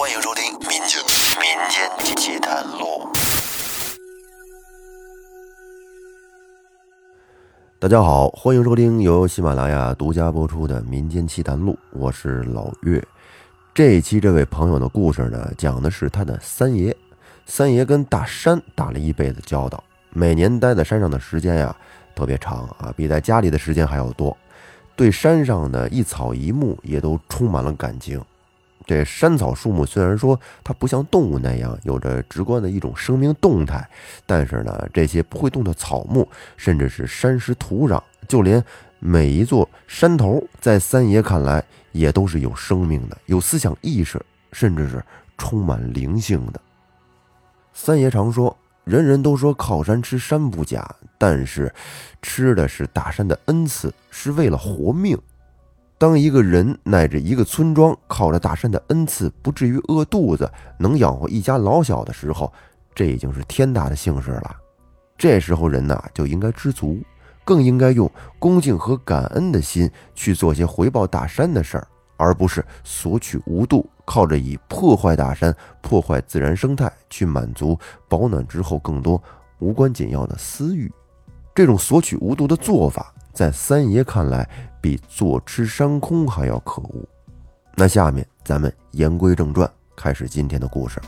欢迎收听《民间民间奇谈录》。大家好，欢迎收听由喜马拉雅独家播出的《民间奇谈录》，我是老岳。这一期这位朋友的故事呢，讲的是他的三爷。三爷跟大山打了一辈子交道，每年待在山上的时间呀特别长啊，比在家里的时间还要多。对山上的一草一木也都充满了感情。这山草树木虽然说它不像动物那样有着直观的一种生命动态，但是呢，这些不会动的草木，甚至是山石土壤，就连每一座山头，在三爷看来也都是有生命的，有思想意识，甚至是充满灵性的。三爷常说。人人都说靠山吃山不假，但是吃的是大山的恩赐，是为了活命。当一个人乃至一个村庄靠着大山的恩赐，不至于饿肚子，能养活一家老小的时候，这已经是天大的幸事了。这时候人呐就应该知足，更应该用恭敬和感恩的心去做些回报大山的事儿。而不是索取无度，靠着以破坏大山、破坏自然生态去满足保暖之后更多无关紧要的私欲，这种索取无度的做法，在三爷看来比坐吃山空还要可恶。那下面咱们言归正传，开始今天的故事。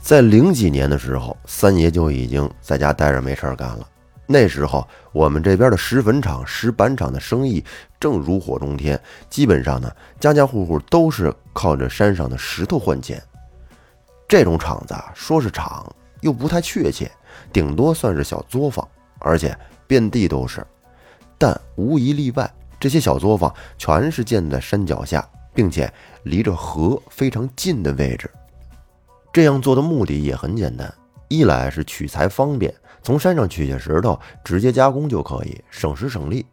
在零几年的时候，三爷就已经在家待着没事干了。那时候，我们这边的石粉厂、石板厂的生意正如火中天，基本上呢，家家户户都是靠着山上的石头换钱。这种厂子啊，说是厂又不太确切，顶多算是小作坊，而且遍地都是。但无一例外，这些小作坊全是建在山脚下，并且离着河非常近的位置。这样做的目的也很简单，一来是取材方便。从山上取些石头，直接加工就可以，省时省力。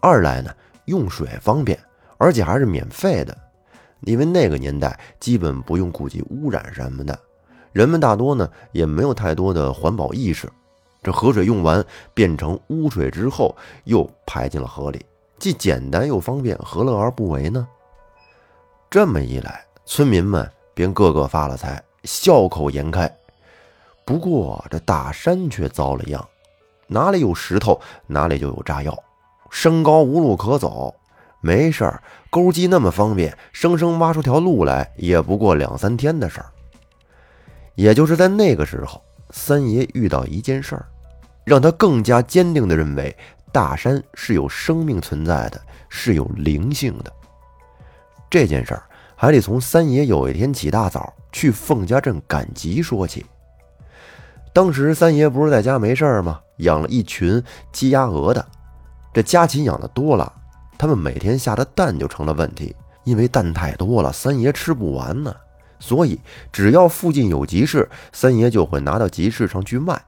二来呢，用水方便，而且还是免费的，因为那个年代基本不用顾及污染什么的，人们大多呢也没有太多的环保意识。这河水用完变成污水之后，又排进了河里，既简单又方便，何乐而不为呢？这么一来，村民们便个个发了财，笑口颜开。不过这大山却遭了殃，哪里有石头，哪里就有炸药。山高无路可走，没事儿，钩机那么方便，生生挖出条路来，也不过两三天的事儿。也就是在那个时候，三爷遇到一件事儿，让他更加坚定地认为大山是有生命存在的，是有灵性的。这件事儿还得从三爷有一天起大早去凤家镇赶集说起。当时三爷不是在家没事儿吗？养了一群鸡鸭鹅的。这家禽养的多了，他们每天下的蛋就成了问题，因为蛋太多了，三爷吃不完呢。所以只要附近有集市，三爷就会拿到集市上去卖。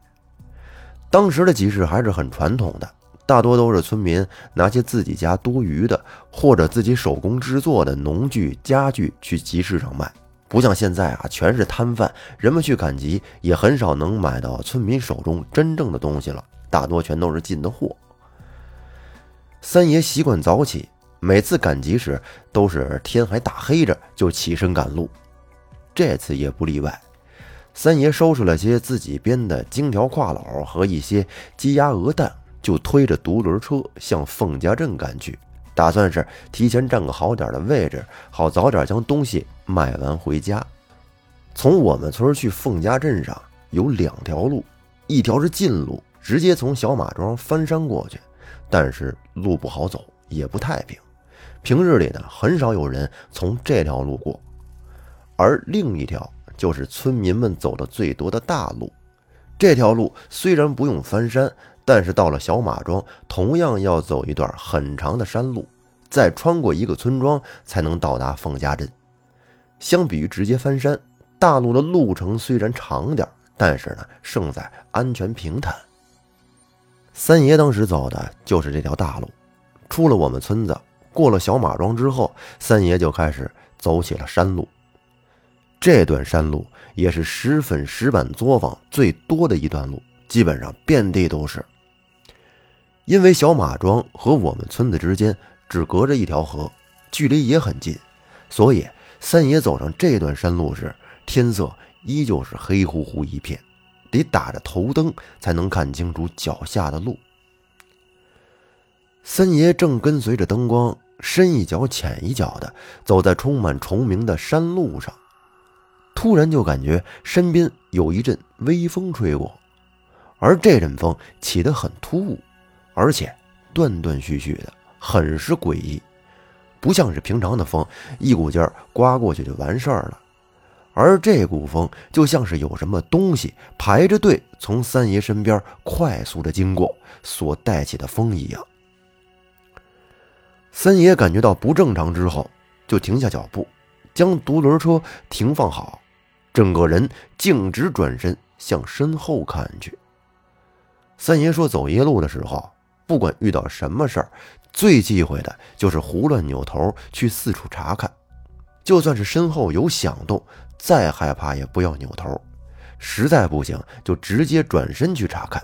当时的集市还是很传统的，大多都是村民拿些自己家多余的或者自己手工制作的农具家具去集市上卖。不像现在啊，全是摊贩，人们去赶集也很少能买到村民手中真正的东西了，大多全都是进的货。三爷习惯早起，每次赶集时都是天还大黑着就起身赶路，这次也不例外。三爷收拾了些自己编的金条挎篓和一些鸡鸭鹅蛋，就推着独轮车向凤家镇赶去。打算是提前占个好点的位置，好早点将东西卖完回家。从我们村去凤家镇上有两条路，一条是近路，直接从小马庄翻山过去，但是路不好走，也不太平。平日里呢，很少有人从这条路过。而另一条就是村民们走的最多的大路，这条路虽然不用翻山。但是到了小马庄，同样要走一段很长的山路，再穿过一个村庄才能到达凤家镇。相比于直接翻山，大路的路程虽然长点，但是呢，胜在安全平坦。三爷当时走的就是这条大路，出了我们村子，过了小马庄之后，三爷就开始走起了山路。这段山路也是石粉石板作坊最多的一段路，基本上遍地都是。因为小马庄和我们村子之间只隔着一条河，距离也很近，所以三爷走上这段山路时，天色依旧是黑乎乎一片，得打着头灯才能看清楚脚下的路。三爷正跟随着灯光，深一脚浅一脚的走在充满虫鸣的山路上，突然就感觉身边有一阵微风吹过，而这阵风起得很突兀，而且断断续续的，很是诡异，不像是平常的风，一股劲儿刮过去就完事儿了，而这股风就像是有什么东西排着队从三爷身边快速的经过所带起的风一样。三爷感觉到不正常之后，就停下脚步，将独轮车停放好，整个人径直转身向身后看去。三爷说：“走夜路的时候，不管遇到什么事儿，最忌讳的就是胡乱扭头去四处查看。就算是身后有响动，再害怕也不要扭头，实在不行就直接转身去查看。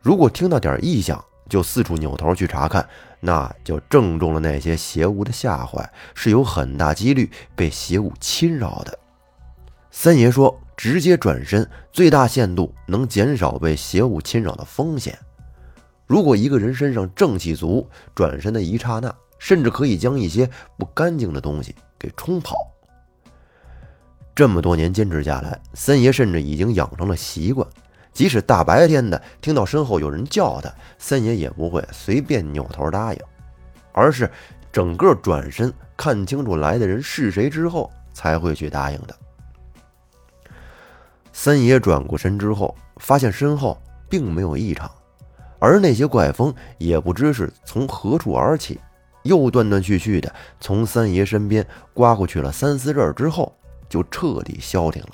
如果听到点异响，就四处扭头去查看。”那就正中了那些邪物的下怀，是有很大几率被邪物侵扰的。三爷说，直接转身，最大限度能减少被邪物侵扰的风险。如果一个人身上正气足，转身的一刹那，甚至可以将一些不干净的东西给冲跑。这么多年坚持下来，三爷甚至已经养成了习惯。即使大白天的听到身后有人叫他，三爷也不会随便扭头答应，而是整个转身看清楚来的人是谁之后才会去答应的。三爷转过身之后，发现身后并没有异常，而那些怪风也不知是从何处而起，又断断续续的从三爷身边刮过去了三四阵之后，就彻底消停了。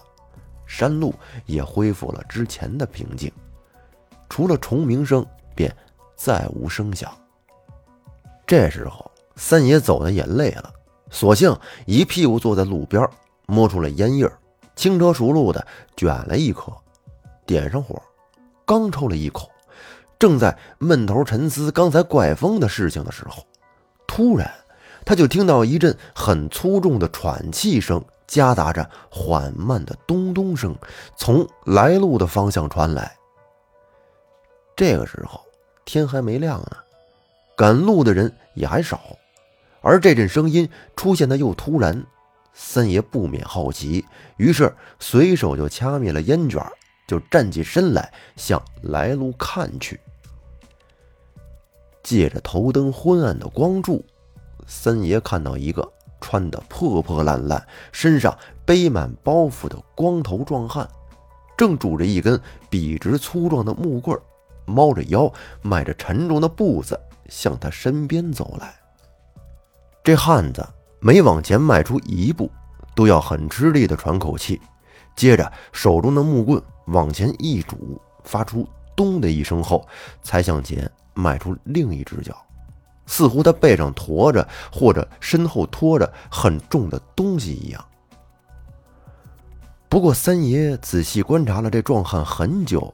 山路也恢复了之前的平静，除了虫鸣声，便再无声响。这时候，三爷走的也累了，索性一屁股坐在路边，摸出了烟叶，轻车熟路的卷了一颗，点上火，刚抽了一口，正在闷头沉思刚才怪风的事情的时候，突然，他就听到一阵很粗重的喘气声。夹杂着缓慢的咚咚声，从来路的方向传来。这个时候天还没亮呢，赶路的人也还少，而这阵声音出现的又突然，三爷不免好奇，于是随手就掐灭了烟卷，就站起身来向来路看去。借着头灯昏暗的光柱，三爷看到一个。穿得破破烂烂，身上背满包袱的光头壮汉，正拄着一根笔直粗壮的木棍，猫着腰，迈着沉重的步子向他身边走来。这汉子每往前迈出一步，都要很吃力地喘口气，接着手中的木棍往前一拄，发出“咚”的一声后，才向前迈出另一只脚。似乎他背上驮着，或者身后拖着很重的东西一样。不过三爷仔细观察了这壮汉很久，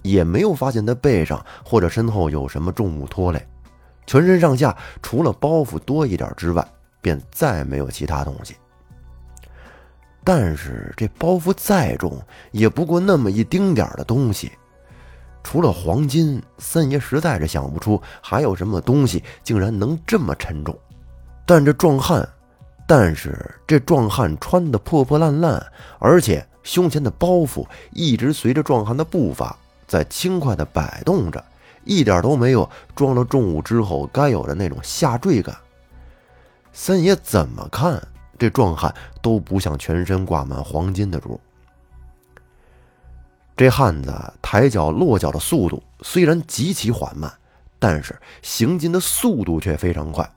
也没有发现他背上或者身后有什么重物拖累，全身上下除了包袱多一点之外，便再没有其他东西。但是这包袱再重，也不过那么一丁点的东西。除了黄金，三爷实在是想不出还有什么东西竟然能这么沉重。但这壮汉，但是这壮汉穿的破破烂烂，而且胸前的包袱一直随着壮汉的步伐在轻快的摆动着，一点都没有装了重物之后该有的那种下坠感。三爷怎么看这壮汉都不像全身挂满黄金的主。这汉子抬脚落脚的速度虽然极其缓慢，但是行进的速度却非常快。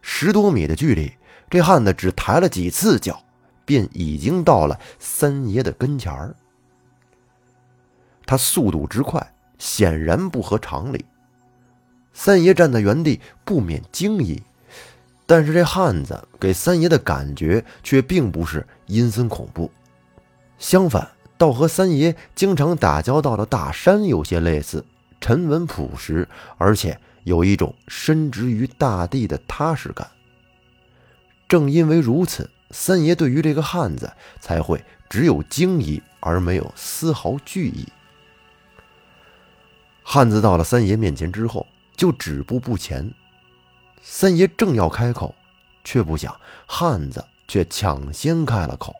十多米的距离，这汉子只抬了几次脚，便已经到了三爷的跟前儿。他速度之快，显然不合常理。三爷站在原地，不免惊疑。但是这汉子给三爷的感觉却并不是阴森恐怖，相反。倒和三爷经常打交道的大山有些类似，沉稳朴实，而且有一种深植于大地的踏实感。正因为如此，三爷对于这个汉子才会只有惊疑而没有丝毫惧意。汉子到了三爷面前之后，就止步不前。三爷正要开口，却不想汉子却抢先开了口。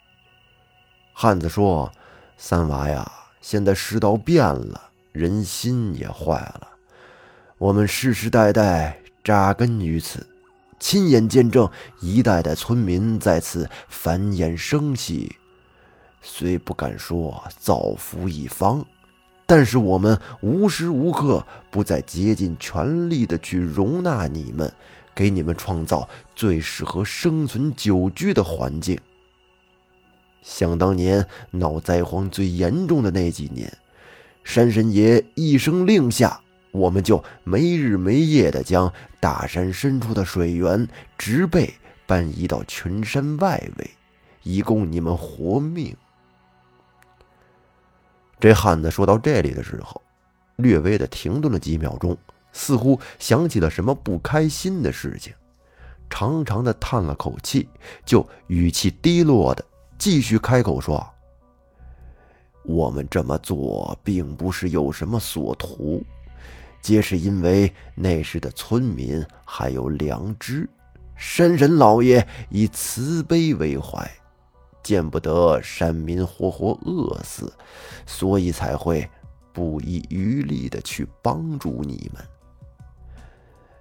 汉子说：“三娃呀，现在世道变了，人心也坏了。我们世世代代扎根于此，亲眼见证一代代村民在此繁衍生息，虽不敢说造福一方。”但是我们无时无刻不在竭尽全力的去容纳你们，给你们创造最适合生存久居的环境。想当年闹灾荒最严重的那几年，山神爷一声令下，我们就没日没夜的将大山深处的水源植被搬移到群山外围，以供你们活命。这汉子说到这里的时候，略微的停顿了几秒钟，似乎想起了什么不开心的事情，长长的叹了口气，就语气低落的继续开口说：“我们这么做并不是有什么所图，皆是因为那时的村民还有良知，山神老爷以慈悲为怀。”见不得山民活活饿死，所以才会不遗余力的去帮助你们。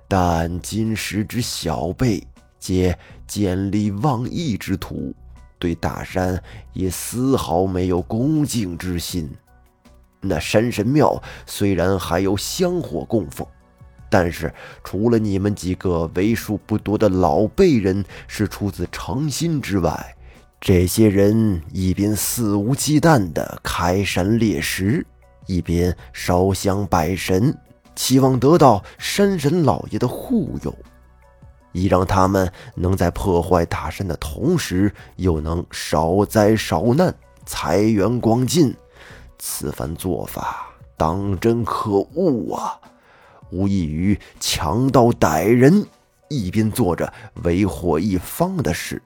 但今时之小辈皆见利忘义之徒，对大山也丝毫没有恭敬之心。那山神庙虽然还有香火供奉，但是除了你们几个为数不多的老辈人是出自诚心之外，这些人一边肆无忌惮地开山猎石，一边烧香拜神，期望得到山神老爷的护佑，以让他们能在破坏大山的同时，又能少灾少难，财源广进。此番做法当真可恶啊！无异于强盗歹人，一边做着为祸一方的事。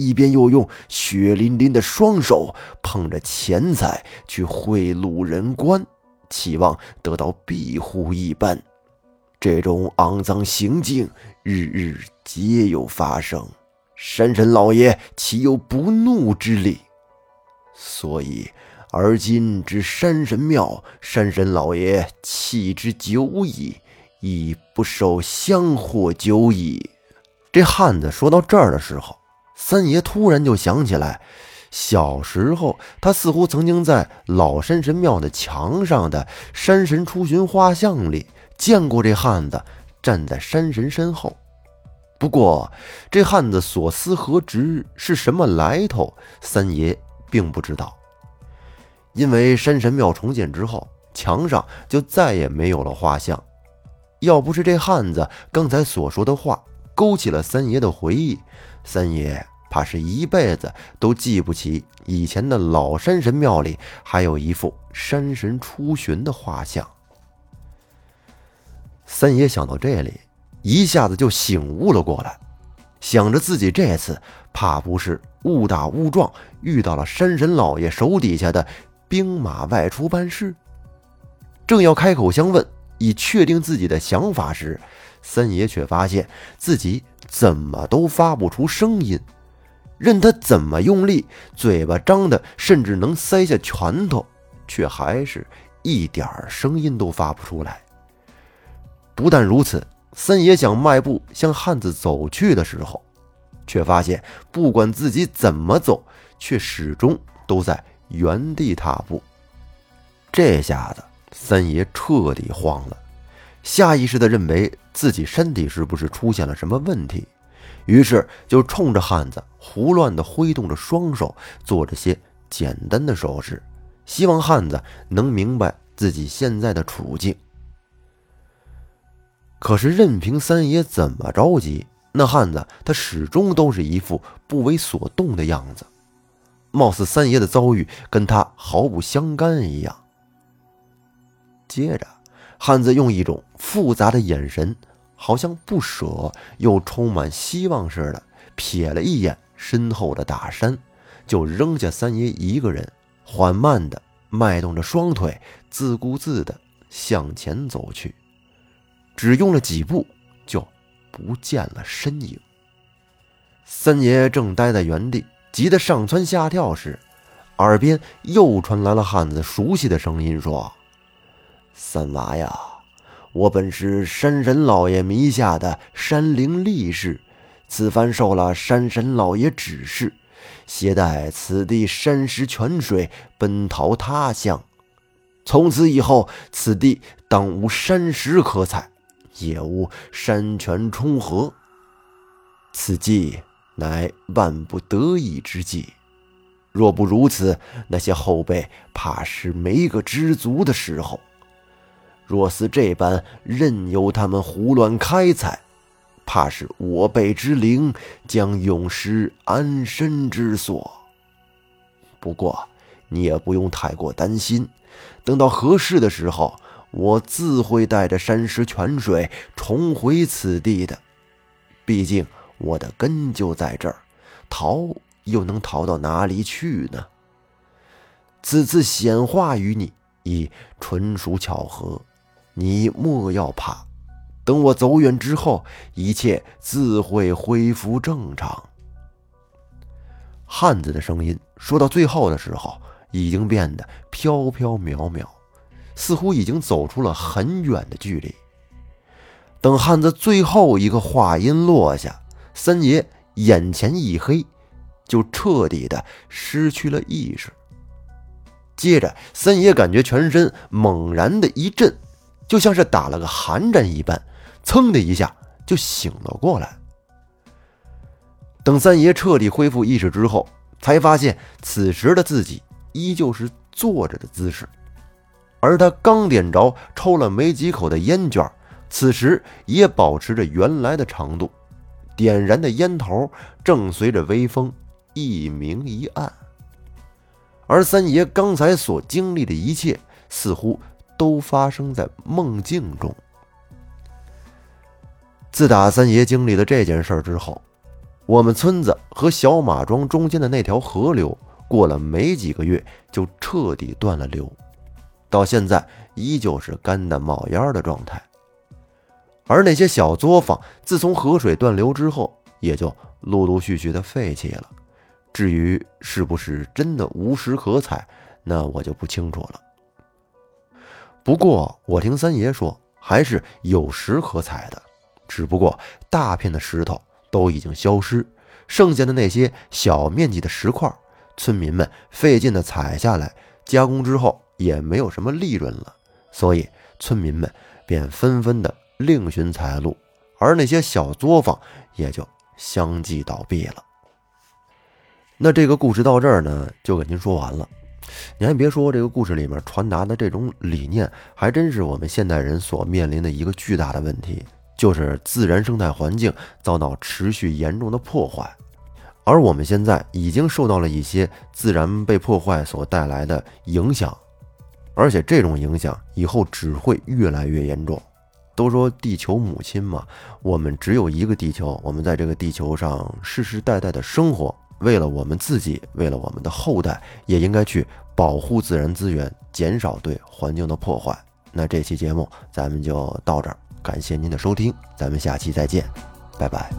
一边又用血淋淋的双手捧着钱财去贿赂人官，期望得到庇护一般，这种肮脏行径日日皆有发生，山神老爷岂有不怒之理？所以，而今之山神庙，山神老爷弃之久矣，已不受香火久矣。这汉子说到这儿的时候。三爷突然就想起来，小时候他似乎曾经在老山神庙的墙上的“山神出巡”画像里见过这汉子站在山神身后。不过，这汉子所思何职，是什么来头，三爷并不知道。因为山神庙重建之后，墙上就再也没有了画像。要不是这汉子刚才所说的话勾起了三爷的回忆，三爷。怕是一辈子都记不起以前的老山神庙里还有一幅山神出巡的画像。三爷想到这里，一下子就醒悟了过来，想着自己这次怕不是误打误撞遇到了山神老爷手底下的兵马外出办事，正要开口相问以确定自己的想法时，三爷却发现自己怎么都发不出声音。任他怎么用力，嘴巴张的甚至能塞下拳头，却还是一点声音都发不出来。不但如此，三爷想迈步向汉子走去的时候，却发现不管自己怎么走，却始终都在原地踏步。这下子，三爷彻底慌了，下意识地认为自己身体是不是出现了什么问题。于是就冲着汉子胡乱地挥动着双手，做着些简单的手势，希望汉子能明白自己现在的处境。可是任凭三爷怎么着急，那汉子他始终都是一副不为所动的样子，貌似三爷的遭遇跟他毫不相干一样。接着，汉子用一种复杂的眼神，好像不舍又充满希望似的，瞥了一眼身后的大山，就扔下三爷一个人，缓慢地迈动着双腿，自顾自地向前走去。只用了几步，就不见了身影。三爷正待在原地，急得上蹿下跳时，耳边又传来了汉子熟悉的声音说：“三娃呀，我本是山神老爷名下的山灵力士，此番受了山神老爷指示，携带此地山石泉水奔逃他乡。从此以后，此地当无山石可采，也无山泉冲河。此计。”乃万不得已之计，若不如此，那些后辈怕是没个知足的时候。若似这般任由他们胡乱开采，怕是我辈之灵将永失安身之所。不过你也不用太过担心，等到合适的时候，我自会带着山石泉水重回此地的。毕竟。我的根就在这儿，逃又能逃到哪里去呢？此次显化于你，已纯属巧合，你莫要怕。等我走远之后，一切自会恢复正常。汉子的声音说到最后的时候，已经变得飘飘渺渺，似乎已经走出了很远的距离。等汉子最后一个话音落下。三爷眼前一黑，就彻底的失去了意识。接着，三爷感觉全身猛然的一震，就像是打了个寒战一般，噌的一下就醒了过来。等三爷彻底恢复意识之后，才发现此时的自己依旧是坐着的姿势，而他刚点着抽了没几口的烟卷，此时也保持着原来的长度。点燃的烟头正随着微风一明一暗，而三爷刚才所经历的一切，似乎都发生在梦境中。自打三爷经历了这件事之后，我们村子和小马庄中间的那条河流，过了没几个月就彻底断了流，到现在依旧是干的冒烟的状态。而那些小作坊，自从河水断流之后，也就陆陆续续的废弃了。至于是不是真的无石可采，那我就不清楚了。不过我听三爷说，还是有石可采的，只不过大片的石头都已经消失，剩下的那些小面积的石块，村民们费劲的采下来加工之后，也没有什么利润了，所以村民们便纷纷的。另寻财路，而那些小作坊也就相继倒闭了。那这个故事到这儿呢，就给您说完了。你还别说，这个故事里面传达的这种理念，还真是我们现代人所面临的一个巨大的问题，就是自然生态环境遭到持续严重的破坏，而我们现在已经受到了一些自然被破坏所带来的影响，而且这种影响以后只会越来越严重。都说地球母亲嘛，我们只有一个地球，我们在这个地球上世世代代的生活，为了我们自己，为了我们的后代，也应该去保护自然资源，减少对环境的破坏。那这期节目咱们就到这儿，感谢您的收听，咱们下期再见，拜拜。